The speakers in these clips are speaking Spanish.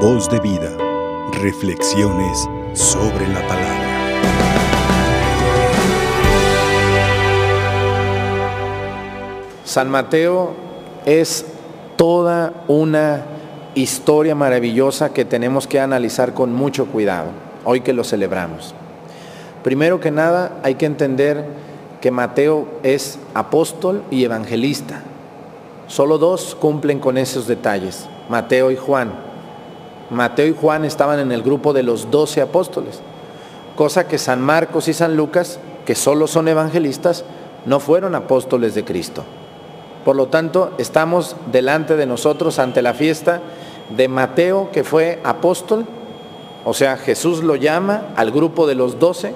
Voz de vida. Reflexiones sobre la palabra. San Mateo es toda una historia maravillosa que tenemos que analizar con mucho cuidado, hoy que lo celebramos. Primero que nada hay que entender que Mateo es apóstol y evangelista. Solo dos cumplen con esos detalles, Mateo y Juan. Mateo y Juan estaban en el grupo de los doce apóstoles, cosa que San Marcos y San Lucas, que solo son evangelistas, no fueron apóstoles de Cristo. Por lo tanto, estamos delante de nosotros ante la fiesta de Mateo, que fue apóstol, o sea, Jesús lo llama al grupo de los doce,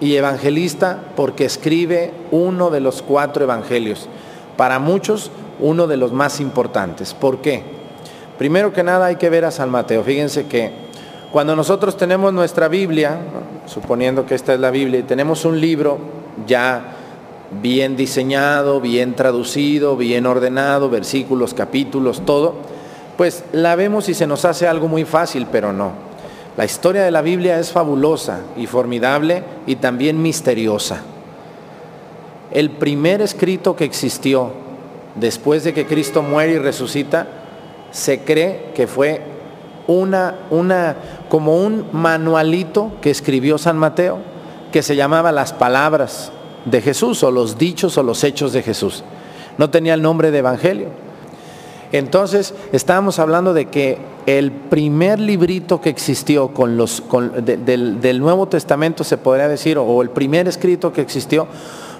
y evangelista porque escribe uno de los cuatro evangelios. Para muchos, uno de los más importantes. ¿Por qué? Primero que nada hay que ver a San Mateo. Fíjense que cuando nosotros tenemos nuestra Biblia, suponiendo que esta es la Biblia, y tenemos un libro ya bien diseñado, bien traducido, bien ordenado, versículos, capítulos, todo, pues la vemos y se nos hace algo muy fácil, pero no. La historia de la Biblia es fabulosa y formidable y también misteriosa. El primer escrito que existió después de que Cristo muere y resucita, se cree que fue una, una, como un manualito que escribió San Mateo, que se llamaba Las Palabras de Jesús o los dichos o los hechos de Jesús. No tenía el nombre de Evangelio. Entonces, estábamos hablando de que el primer librito que existió con los, del, del, Nuevo Testamento, se podría decir, o el primer escrito que existió,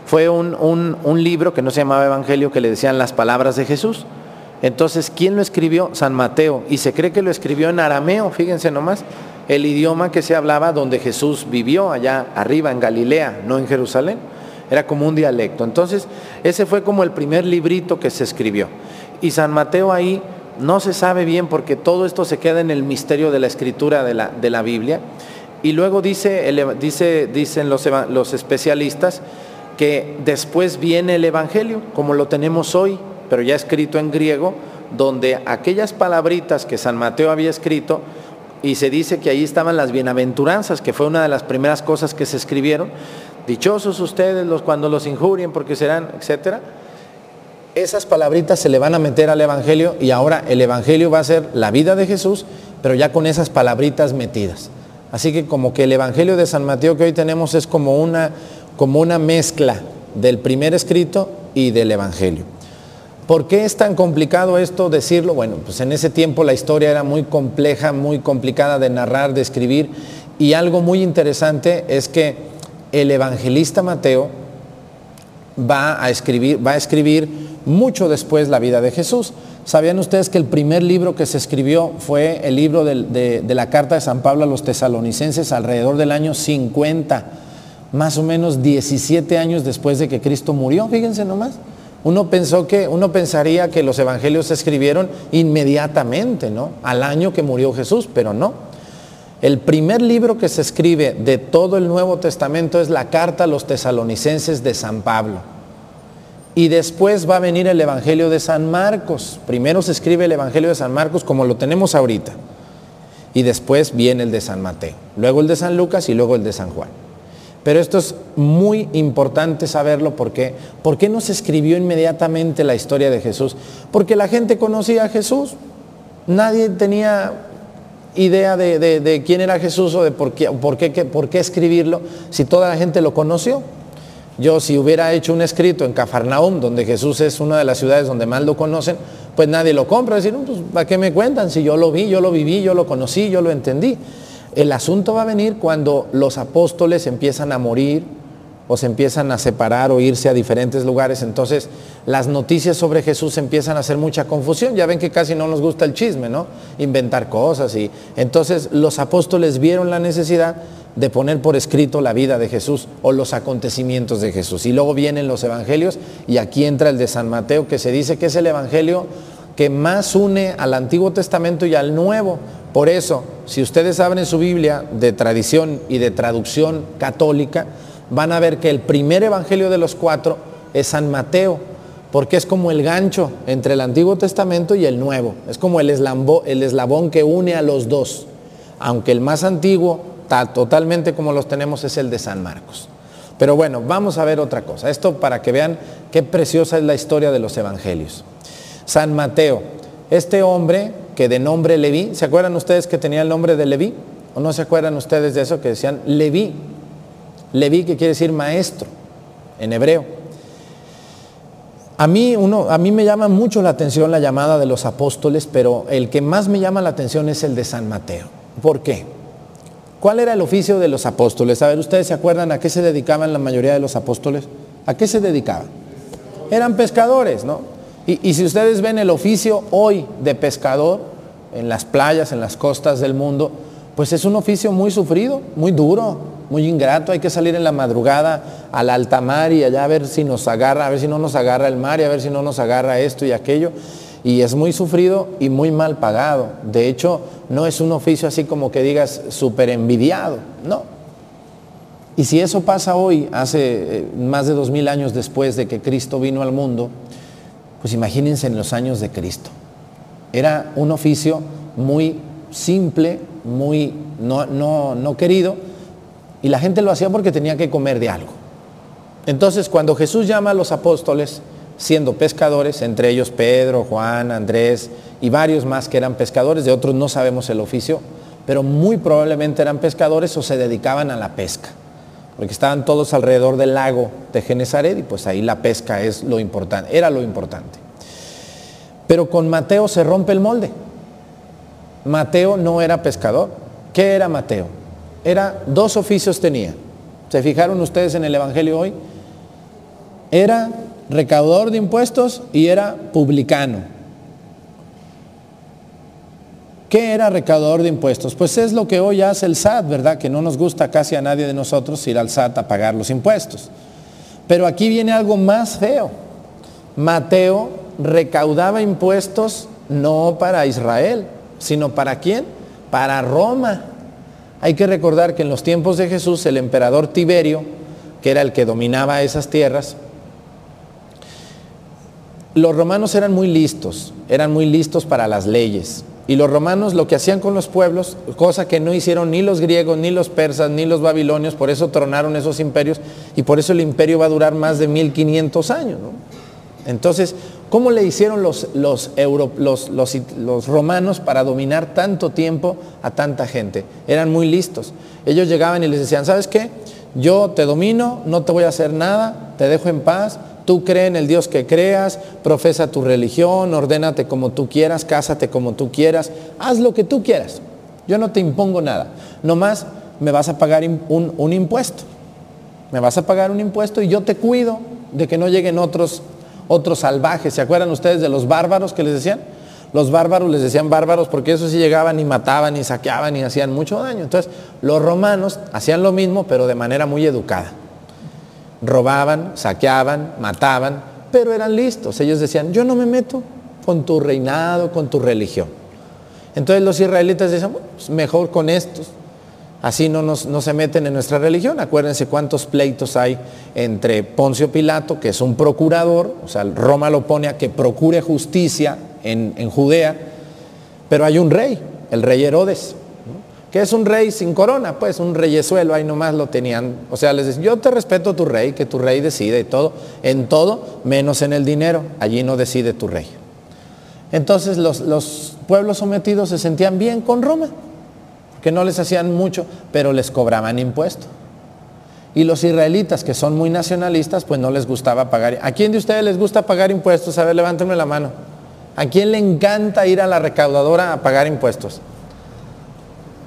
fue un, un libro que no se llamaba Evangelio, que le decían las palabras de Jesús. Entonces, ¿quién lo escribió? San Mateo. Y se cree que lo escribió en arameo, fíjense nomás, el idioma que se hablaba donde Jesús vivió, allá arriba en Galilea, no en Jerusalén era como un dialecto. Entonces, ese fue como el primer librito que se escribió. Y San Mateo ahí no se sabe bien porque todo esto se queda en el misterio de la escritura de la, de la Biblia. Y luego dice, dice, dicen los, los especialistas que después viene el Evangelio, como lo tenemos hoy, pero ya escrito en griego, donde aquellas palabritas que San Mateo había escrito, y se dice que ahí estaban las bienaventuranzas, que fue una de las primeras cosas que se escribieron, dichosos ustedes los cuando los injurien porque serán, etcétera. Esas palabritas se le van a meter al evangelio y ahora el evangelio va a ser la vida de Jesús, pero ya con esas palabritas metidas. Así que como que el evangelio de San Mateo que hoy tenemos es como una como una mezcla del primer escrito y del evangelio. ¿Por qué es tan complicado esto decirlo? Bueno, pues en ese tiempo la historia era muy compleja, muy complicada de narrar, de escribir y algo muy interesante es que el evangelista Mateo va a escribir, va a escribir mucho después la vida de Jesús. ¿Sabían ustedes que el primer libro que se escribió fue el libro de, de, la carta de San Pablo a los tesalonicenses alrededor del año 50, más o menos 17 años después de que Cristo murió? Fíjense nomás. Uno pensó que, uno pensaría que los evangelios se escribieron inmediatamente, ¿no? Al año que murió Jesús, pero no. El primer libro que se escribe de todo el Nuevo Testamento es la carta a los tesalonicenses de San Pablo. Y después va a venir el Evangelio de San Marcos. Primero se escribe el Evangelio de San Marcos como lo tenemos ahorita. Y después viene el de San Mateo. Luego el de San Lucas y luego el de San Juan. Pero esto es muy importante saberlo porque ¿por qué no se escribió inmediatamente la historia de Jesús? Porque la gente conocía a Jesús. Nadie tenía idea de, quién era Jesús o de por qué, por, qué, escribirlo si toda la gente lo conoció. Yo si hubiera hecho un escrito en Cafarnaum, donde Jesús es una de las ciudades donde más lo conocen, pues nadie lo compra. Decir, pues, ¿para qué me cuentan? Si yo lo vi, yo lo viví, yo lo conocí, yo lo entendí. El asunto va a venir cuando los apóstoles empiezan a morir, o se empiezan a separar o irse a diferentes lugares, entonces las noticias sobre Jesús empiezan a hacer mucha confusión. Ya ven que casi no nos gusta el chisme, ¿no? Inventar cosas y entonces los apóstoles vieron la necesidad de poner por escrito la vida de Jesús o los acontecimientos de Jesús. Y luego vienen los evangelios y aquí entra el de San Mateo que se dice que es el evangelio que más une al Antiguo Testamento y al Nuevo. Por eso, si ustedes abren su Biblia de tradición y de traducción católica, van a ver que el primer evangelio de los cuatro es San Mateo, porque es como el gancho entre el Antiguo Testamento y el Nuevo. Es como el, el eslabón que une a los dos, aunque el más antiguo, totalmente como los tenemos, es el de San Marcos. Pero bueno, vamos a ver otra cosa. Esto para que vean qué preciosa es la historia de los evangelios. San Mateo, este hombre que de nombre Leví, ¿se acuerdan ustedes que tenía el nombre de Leví? ¿O no se acuerdan ustedes de eso que decían Leví? Leví que quiere decir maestro en hebreo. A mí, uno, a mí me llama mucho la atención la llamada de los apóstoles, pero el que más me llama la atención es el de San Mateo. ¿Por qué? ¿Cuál era el oficio de los apóstoles? A ver, ¿ustedes se acuerdan a qué se dedicaban la mayoría de los apóstoles? ¿A qué se dedicaban? Eran pescadores, ¿no? Y, si ustedes ven el oficio hoy de pescador en las playas, en las costas del mundo, pues es un oficio muy sufrido, muy duro, muy ingrato. Hay que salir en la madrugada al alta mar y allá a ver si nos agarra, a ver si no nos agarra el mar y a ver si no nos agarra esto y aquello. Y es muy sufrido y muy mal pagado. De hecho, no es un oficio así como que digas súper envidiado, no. Y si eso pasa hoy, hace eh, más de dos mil años después de que Cristo vino al mundo, pues imagínense en los años de Cristo. Era un oficio muy simple, muy no, no, no querido, y la gente lo hacía porque tenía que comer de algo. Entonces, cuando Jesús llama a los apóstoles, siendo pescadores, entre ellos Pedro, Juan, Andrés y varios más que eran pescadores, de otros no sabemos el oficio, pero muy probablemente eran pescadores o se dedicaban a la pesca, porque estaban todos alrededor del lago de Genezaret y pues ahí la pesca es lo importante, era lo importante. Pero con Mateo se rompe el molde. Mateo no era pescador. ¿Qué era Mateo? Era dos oficios tenía. ¿Se fijaron ustedes en el Evangelio hoy? Era recaudador de impuestos y era publicano. ¿Qué era recaudador de impuestos? Pues es lo que hoy hace el SAT, ¿verdad? Que no nos gusta casi a nadie de nosotros ir al SAT a pagar los impuestos. Pero aquí viene algo más feo. Mateo recaudaba impuestos no para Israel, sino para quién? Para Roma. Hay que recordar que en los tiempos de Jesús el emperador Tiberio, que era el que dominaba esas tierras, los romanos eran muy listos, eran muy listos para las leyes. Y los romanos lo que hacían con los pueblos, cosa que no hicieron ni los griegos, ni los persas, ni los babilonios, por eso tronaron esos imperios y por eso el imperio va a durar más de 1500 años. Entonces, ¿Cómo le hicieron los, los, romanos para dominar tanto tiempo a tanta gente? Eran muy listos. Ellos llegaban y les decían, ¿sabes qué? Yo te domino, no te voy a hacer nada, te dejo en paz, tú cree en el Dios que creas, profesa tu religión, ordénate como tú quieras, cásate como tú quieras, haz lo que tú quieras. Yo no te impongo nada. Nomás me vas a pagar un, un impuesto. Me vas a pagar un impuesto y yo te cuido de que no lleguen otros otros salvajes. ¿Se acuerdan ustedes de los bárbaros que les decían? Los bárbaros les decían bárbaros porque eso sí llegaban y mataban y saqueaban y hacían mucho daño. Entonces, los romanos hacían lo mismo, pero de manera muy educada. Robaban, saqueaban, mataban, pero eran listos. Ellos decían, yo no me meto con tu reinado, con tu religión. Entonces los israelitas decían, pues mejor con estos. Así no, no se meten en nuestra religión. Acuérdense cuántos pleitos hay entre Poncio Pilato, que es un procurador, o sea, Roma lo pone a que procure justicia en, Judea, pero hay un rey, el rey Herodes, que es un rey sin corona, pues un reyesuelo, ahí nomás lo tenían. O sea, les dicen, yo te respeto tu rey, que tu rey decide y todo, en todo, menos en el dinero, allí no decide tu rey. Entonces los, los pueblos sometidos se sentían bien con Roma que no les hacían mucho, pero les cobraban impuestos. Y los israelitas, que son muy nacionalistas, pues no les gustaba pagar. ¿A quién de ustedes les gusta pagar impuestos? A ver, levántenme la mano. ¿A quién le encanta ir a la recaudadora a pagar impuestos?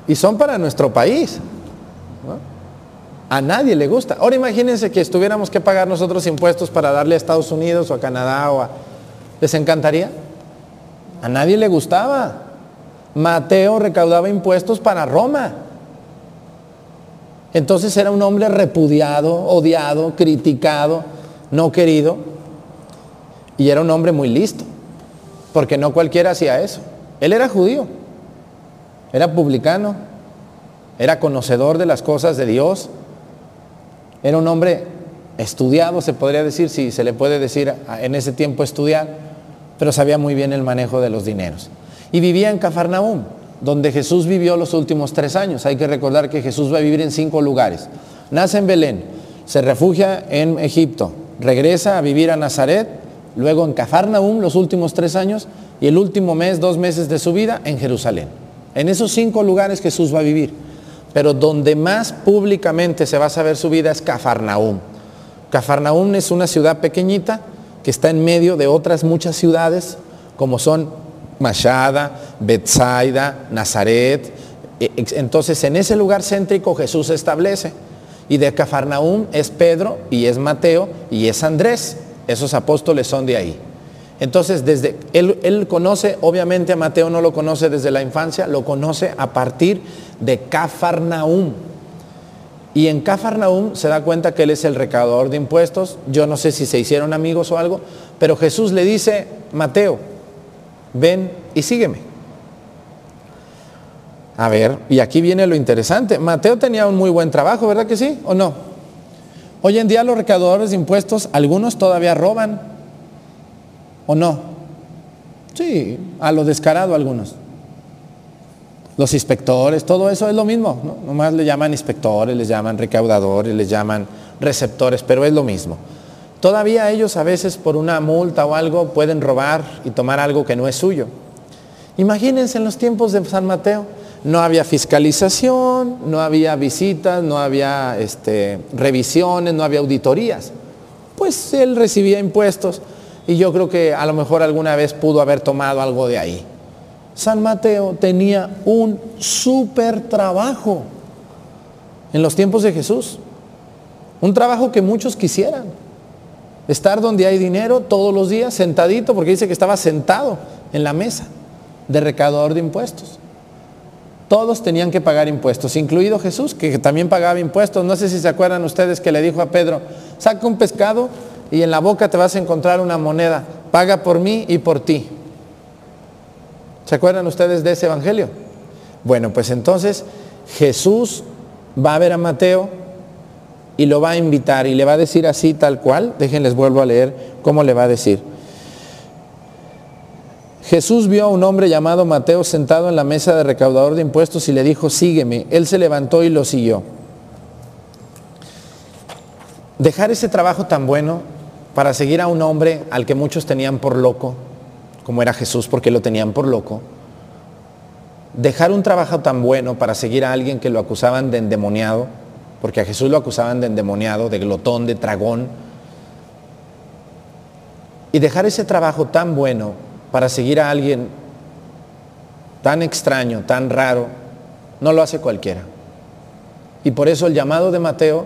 Y son para nuestro país. A nadie le gusta. Ahora imagínense que estuviéramos que pagar nosotros impuestos para darle a Estados Unidos o a Canadá o a... ¿Les encantaría? A nadie le gustaba. Mateo recaudaba impuestos para Roma. Entonces era un hombre repudiado, odiado, criticado, no querido. Y era un hombre muy listo, porque no cualquiera hacía eso. Él era judío, era publicano, era conocedor de las cosas de Dios, era un hombre estudiado, se podría decir, si se le puede decir en ese tiempo estudiar, pero sabía muy bien el manejo de los dineros. Y vivía en Cafarnaúm, donde Jesús vivió los últimos tres años. Hay que recordar que Jesús va a vivir en cinco lugares. Nace en Belén, se refugia en Egipto, regresa a vivir a Nazaret, luego en Cafarnaúm los últimos tres años y el último mes, dos meses de su vida en Jerusalén. En esos cinco lugares Jesús va a vivir. Pero donde más públicamente se va a saber su vida es Cafarnaúm. Cafarnaúm es una ciudad pequeñita que está en medio de otras muchas ciudades como son Mashada, Bethsaida, Nazaret. E, entonces en ese lugar céntrico Jesús se establece. Y de Cafarnaúm es Pedro y es Mateo y es Andrés. Esos apóstoles son de ahí. Entonces, desde él, él, conoce, obviamente a Mateo no lo conoce desde la infancia, lo conoce a partir de Cafarnaúm. Y en Cafarnaúm se da cuenta que él es el recaudador de impuestos. Yo no sé si se hicieron amigos o algo, pero Jesús le dice, Mateo, ven y sígueme. A ver, y aquí viene lo interesante. Mateo tenía un muy buen trabajo, ¿verdad que sí? ¿O no? Hoy en día los recaudadores de impuestos, algunos todavía roban. ¿O no? Sí, a lo descarado algunos los inspectores, todo eso es lo mismo, ¿no? nomás le llaman inspectores, les llaman recaudadores, les llaman receptores, pero es lo mismo. Todavía ellos a veces por una multa o algo pueden robar y tomar algo que no es suyo. Imagínense en los tiempos de San Mateo, no había fiscalización, no había visitas, no había este, revisiones, no había auditorías. Pues él recibía impuestos y yo creo que a lo mejor alguna vez pudo haber tomado algo de ahí. San Mateo tenía un súper trabajo en los tiempos de Jesús. Un trabajo que muchos quisieran. Estar donde hay dinero todos los días, sentadito, porque dice que estaba sentado en la mesa de recaudador de impuestos. Todos tenían que pagar impuestos, incluido Jesús, que también pagaba impuestos. No sé si se acuerdan ustedes que le dijo a Pedro, saca un pescado y en la boca te vas a encontrar una moneda, paga por mí y por ti. ¿Se acuerdan ustedes de ese evangelio? Bueno, pues entonces Jesús va a ver a Mateo y lo va a invitar y le va a decir así tal cual. Déjenles vuelvo a leer cómo le va a decir. Jesús vio a un hombre llamado Mateo sentado en la mesa de recaudador de impuestos y le dijo, sígueme. Él se levantó y lo siguió. Dejar ese trabajo tan bueno para seguir a un hombre al que muchos tenían por loco, como era Jesús porque lo tenían por loco, dejar un trabajo tan bueno para seguir a alguien que lo acusaban de endemoniado, porque a Jesús lo acusaban de endemoniado, de glotón, de tragón, y dejar ese trabajo tan bueno para seguir a alguien tan extraño, tan raro, no lo hace cualquiera. Y por eso el llamado de Mateo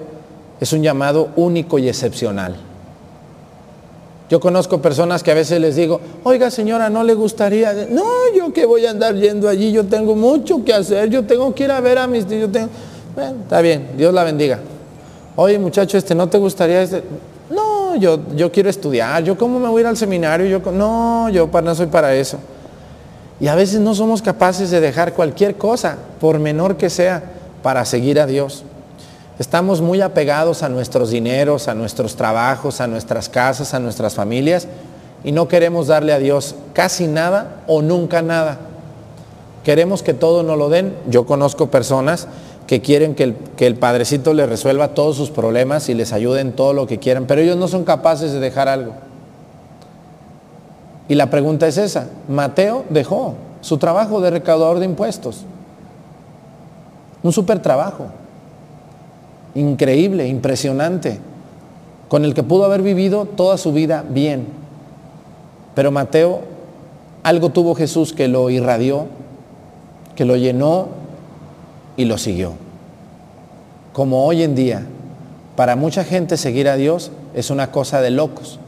es un llamado único y excepcional. Yo conozco personas que a veces les digo, oiga señora, ¿no le gustaría? No, yo que voy a andar yendo allí, yo tengo mucho que hacer, yo tengo que ir a ver a mis... Yo tengo... Bueno, está bien, Dios la bendiga. Oye muchacho, este, ¿no te gustaría? Este? No, yo, yo quiero estudiar, yo cómo me voy a ir al seminario, yo no, yo no soy para eso. Y a veces no somos capaces de dejar cualquier cosa, por menor que sea, para seguir a Dios. Estamos muy apegados a nuestros dineros, a nuestros trabajos, a nuestras casas, a nuestras familias y no queremos darle a Dios casi nada o nunca nada. Queremos que todo nos lo den. Yo conozco personas que quieren que el, que el Padrecito les resuelva todos sus problemas y les ayude en todo lo que quieran, pero ellos no son capaces de dejar algo. Y la pregunta es esa, Mateo dejó su trabajo de recaudador de impuestos, un super trabajo increíble, impresionante, con el que pudo haber vivido toda su vida bien. Pero Mateo, algo tuvo Jesús que lo irradió, que lo llenó y lo siguió. Como hoy en día, para mucha gente seguir a Dios es una cosa de locos.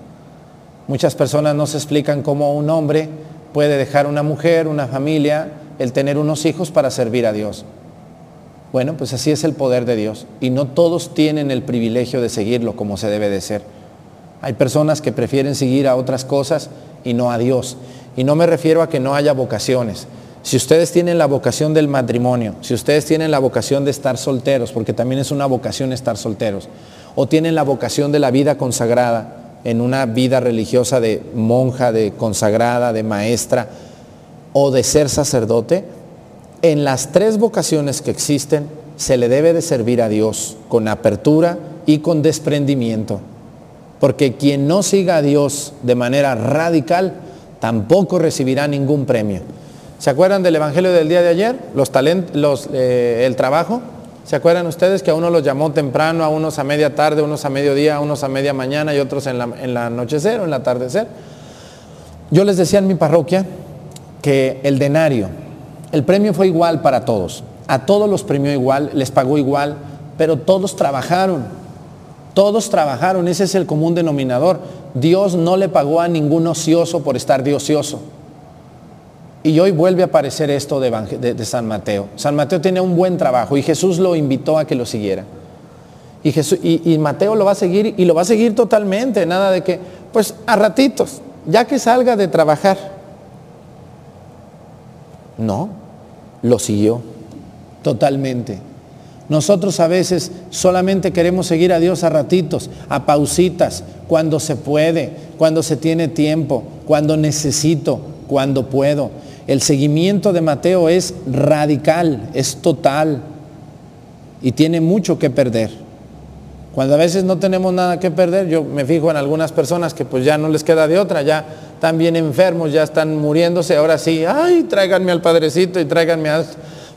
Muchas personas no se explican cómo un hombre puede dejar una mujer, una familia, el tener unos hijos para servir a Dios. Bueno, pues así es el poder de Dios. Y no todos tienen el privilegio de seguirlo como se debe de ser. Hay personas que prefieren seguir a otras cosas y no a Dios. Y no me refiero a que no haya vocaciones. Si ustedes tienen la vocación del matrimonio, si ustedes tienen la vocación de estar solteros, porque también es una vocación estar solteros, o tienen la vocación de la vida consagrada en una vida religiosa de monja, de consagrada, de maestra o de ser sacerdote, en las tres vocaciones que existen se le debe de servir a Dios con apertura y con desprendimiento. Porque quien no siga a Dios de manera radical tampoco recibirá ningún premio. ¿Se acuerdan del Evangelio del día de ayer? Los talentos, eh, el trabajo. ¿Se acuerdan ustedes que a uno los llamó temprano, a unos a media tarde, a unos a mediodía, a unos a media mañana y otros en la, en la anochecer o en el atardecer? Yo les decía en mi parroquia que el denario, el premio fue igual para todos. A todos los premió igual, les pagó igual, pero todos trabajaron. Todos trabajaron, ese es el común denominador. Dios no le pagó a ningún ocioso por estar de ocioso. Y hoy vuelve a aparecer esto de, San Mateo. San Mateo tiene un buen trabajo y Jesús lo invitó a que lo siguiera. Y, Jesús, y, Mateo lo va a seguir y lo va a seguir totalmente, nada de que, pues a ratitos, ya que salga de trabajar. No, lo siguió totalmente. Nosotros a veces solamente queremos seguir a Dios a ratitos, a pausitas, cuando se puede, cuando se tiene tiempo, cuando necesito, cuando puedo. El seguimiento de Mateo es radical, es total y tiene mucho que perder. Cuando a veces no tenemos nada que perder, yo me fijo en algunas personas que pues ya no les queda de otra, ya están bien enfermos, ya están muriéndose, ahora sí, ay, tráiganme al padrecito y tráiganme a...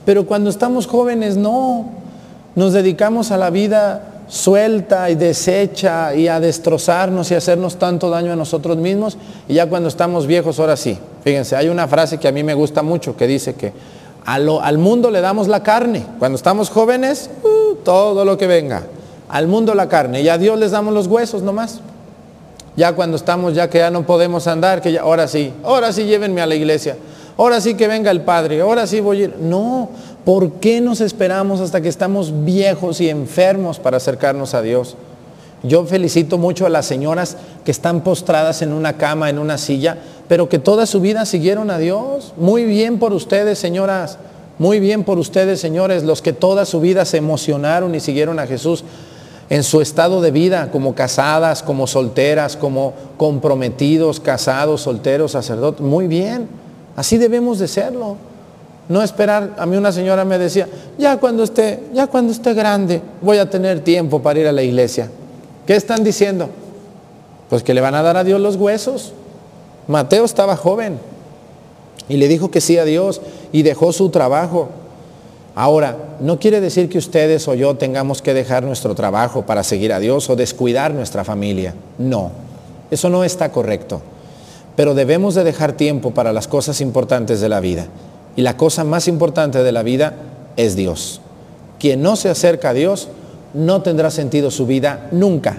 Pero cuando estamos jóvenes no, nos dedicamos a la vida suelta y deshecha y a destrozarnos y hacernos tanto daño a nosotros mismos y ya cuando estamos viejos ahora sí. Fíjense, hay una frase que a mí me gusta mucho que dice que al mundo le damos la carne. Cuando estamos jóvenes, uh, todo lo que venga. Al mundo la carne y a Dios les damos los huesos nomás. Ya cuando estamos, ya que ya no podemos andar, que ya, ahora sí, ahora sí llévenme a la iglesia. Ahora sí que venga el Padre, ahora sí voy a ir. No, ¿Por qué nos esperamos hasta que estamos viejos y enfermos para acercarnos a Dios? Yo felicito mucho a las señoras que están postradas en una cama, en una silla, pero que toda su vida siguieron a Dios. Muy bien por ustedes, señoras. Muy bien por ustedes, señores, los que toda su vida se emocionaron y siguieron a Jesús en su estado de vida, como casadas, como solteras, como comprometidos, casados, solteros, sacerdotes. Muy bien. Así debemos de serlo. No esperar, a mí una señora me decía, ya cuando esté, ya cuando esté grande, voy a tener tiempo para ir a la iglesia. ¿Qué están diciendo? Pues que le van a dar a Dios los huesos. Mateo estaba joven y le dijo que sí a Dios y dejó su trabajo. Ahora, no quiere decir que ustedes o yo tengamos que dejar nuestro trabajo para seguir a Dios o descuidar nuestra familia. No, eso no está correcto. Pero debemos de dejar tiempo para las cosas importantes de la vida. Y la cosa más importante de la vida es Dios. Quien no se acerca a Dios no tendrá sentido su vida nunca.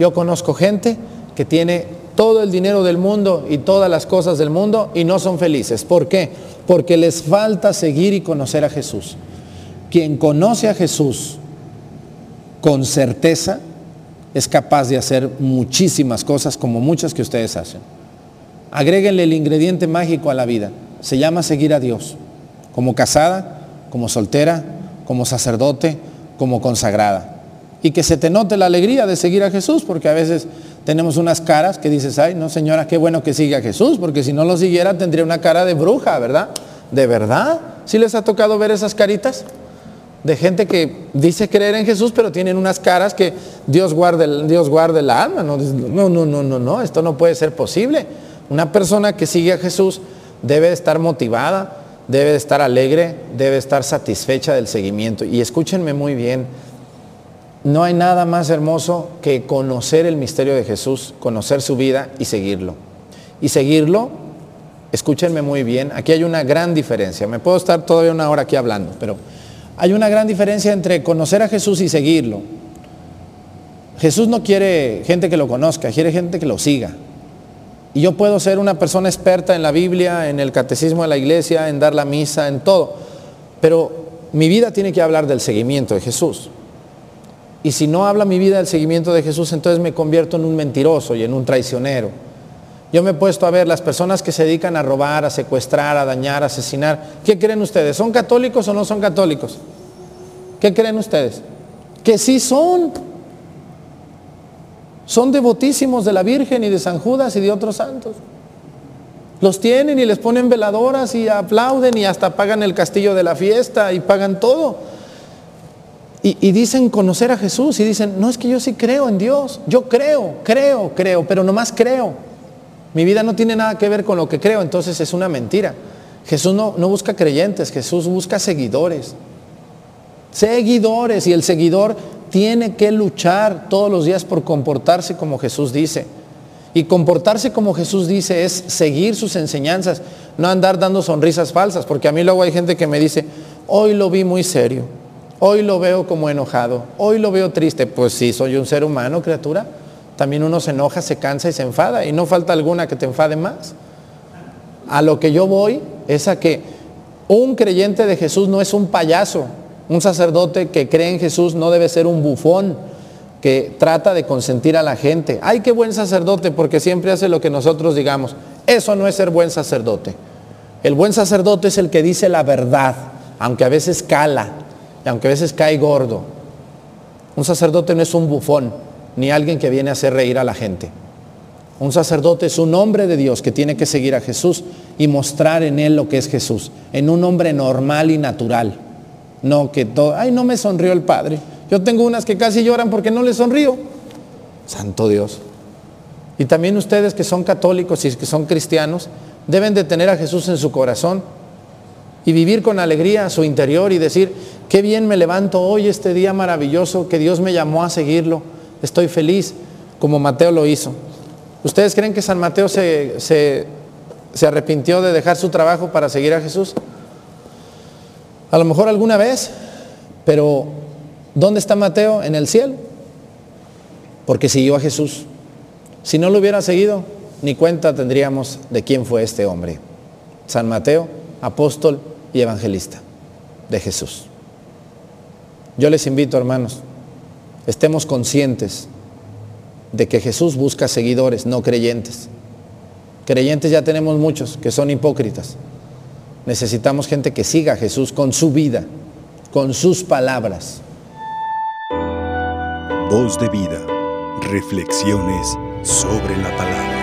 Yo conozco gente que tiene todo el dinero del mundo y todas las cosas del mundo y no son felices. ¿Por qué? Porque les falta seguir y conocer a Jesús. Quien conoce a Jesús con certeza es capaz de hacer muchísimas cosas como muchas que ustedes hacen. Agréguenle el ingrediente mágico a la vida se llama seguir a Dios, como casada, como soltera, como sacerdote, como consagrada. Y que se te note la alegría de seguir a Jesús, porque a veces tenemos unas caras que dices, ay, no señora, qué bueno que siga a Jesús, porque si no lo siguiera tendría una cara de bruja, ¿verdad? ¿De verdad? ¿Sí les ha tocado ver esas caritas? De gente que dice creer en Jesús, pero tienen unas caras que Dios guarde, Dios guarde la alma. No, no, no, no, no, no, esto no puede ser posible. Una persona que sigue a Jesús debe estar motivada, debe estar alegre, debe estar satisfecha del seguimiento. Y escúchenme muy bien, no hay nada más hermoso que conocer el misterio de Jesús, conocer su vida y seguirlo. Y seguirlo, escúchenme muy bien, aquí hay una gran diferencia. Me puedo estar todavía una hora aquí hablando, pero hay una gran diferencia entre conocer a Jesús y seguirlo. Jesús no quiere gente que lo conozca, quiere gente que lo siga. Y yo puedo ser una persona experta en la Biblia, en el catecismo de la iglesia, en dar la misa, en todo. Pero mi vida tiene que hablar del seguimiento de Jesús. Y si no habla mi vida del seguimiento de Jesús, entonces me convierto en un mentiroso y en un traicionero. Yo me he puesto a ver las personas que se dedican a robar, a secuestrar, a dañar, a asesinar. ¿Qué creen ustedes? ¿Son católicos o no son católicos? ¿Qué creen ustedes? Que sí son. son devotísimos de la Virgen y de San Judas y de otros santos. Los tienen y les ponen veladoras y aplauden y hasta pagan el castillo de la fiesta y pagan todo. Y, dicen conocer a Jesús y dicen, no es que yo sí creo en Dios, yo creo, creo, creo, pero nomás creo. Mi vida no tiene nada que ver con lo que creo, entonces es una mentira. Jesús no, no busca creyentes, Jesús busca seguidores. Seguidores y el seguidor tiene que luchar todos los días por comportarse como Jesús dice. Y comportarse como Jesús dice es seguir sus enseñanzas, no andar dando sonrisas falsas, porque a mí luego hay gente que me dice, hoy lo vi muy serio, hoy lo veo como enojado, hoy lo veo triste. Pues sí, soy un ser humano, criatura. También uno se enoja, se cansa y se enfada, y no falta alguna que te enfade más. A lo que yo voy es a que un creyente de Jesús no es un payaso, un sacerdote que cree en Jesús no debe ser un bufón que trata de consentir a la gente. Ay, qué buen sacerdote porque siempre hace lo que nosotros digamos. Eso no es ser buen sacerdote. El buen sacerdote es el que dice la verdad, aunque a veces cala, y aunque a veces cae gordo. Un sacerdote no es un bufón, ni alguien que viene a hacer reír a la gente. Un sacerdote es un hombre de Dios que tiene que seguir a Jesús y mostrar en él lo que es Jesús, en un hombre normal y natural. No que todo, ay, no me sonrió el Padre. Yo tengo unas que casi lloran porque no les sonrío. Santo Dios. Y también ustedes que son católicos y que son cristianos, deben de tener a Jesús en su corazón y vivir con alegría a su interior y decir, qué bien me levanto hoy, este día maravilloso, que Dios me llamó a seguirlo. Estoy feliz, como Mateo lo hizo. ¿Ustedes creen que San Mateo se, se, se arrepintió de dejar su trabajo para seguir a Jesús? A lo mejor alguna vez, pero ¿dónde está Mateo? En el cielo. Porque siguió a Jesús. Si no lo hubiera seguido, ni cuenta tendríamos de quién fue este hombre. San Mateo, apóstol y evangelista de Jesús. Yo les invito, hermanos, estemos conscientes de que Jesús busca seguidores, no creyentes. Creyentes ya tenemos muchos que son hipócritas. Necesitamos gente que siga a Jesús con su vida, con sus palabras. Voz de vida. Reflexiones sobre la palabra.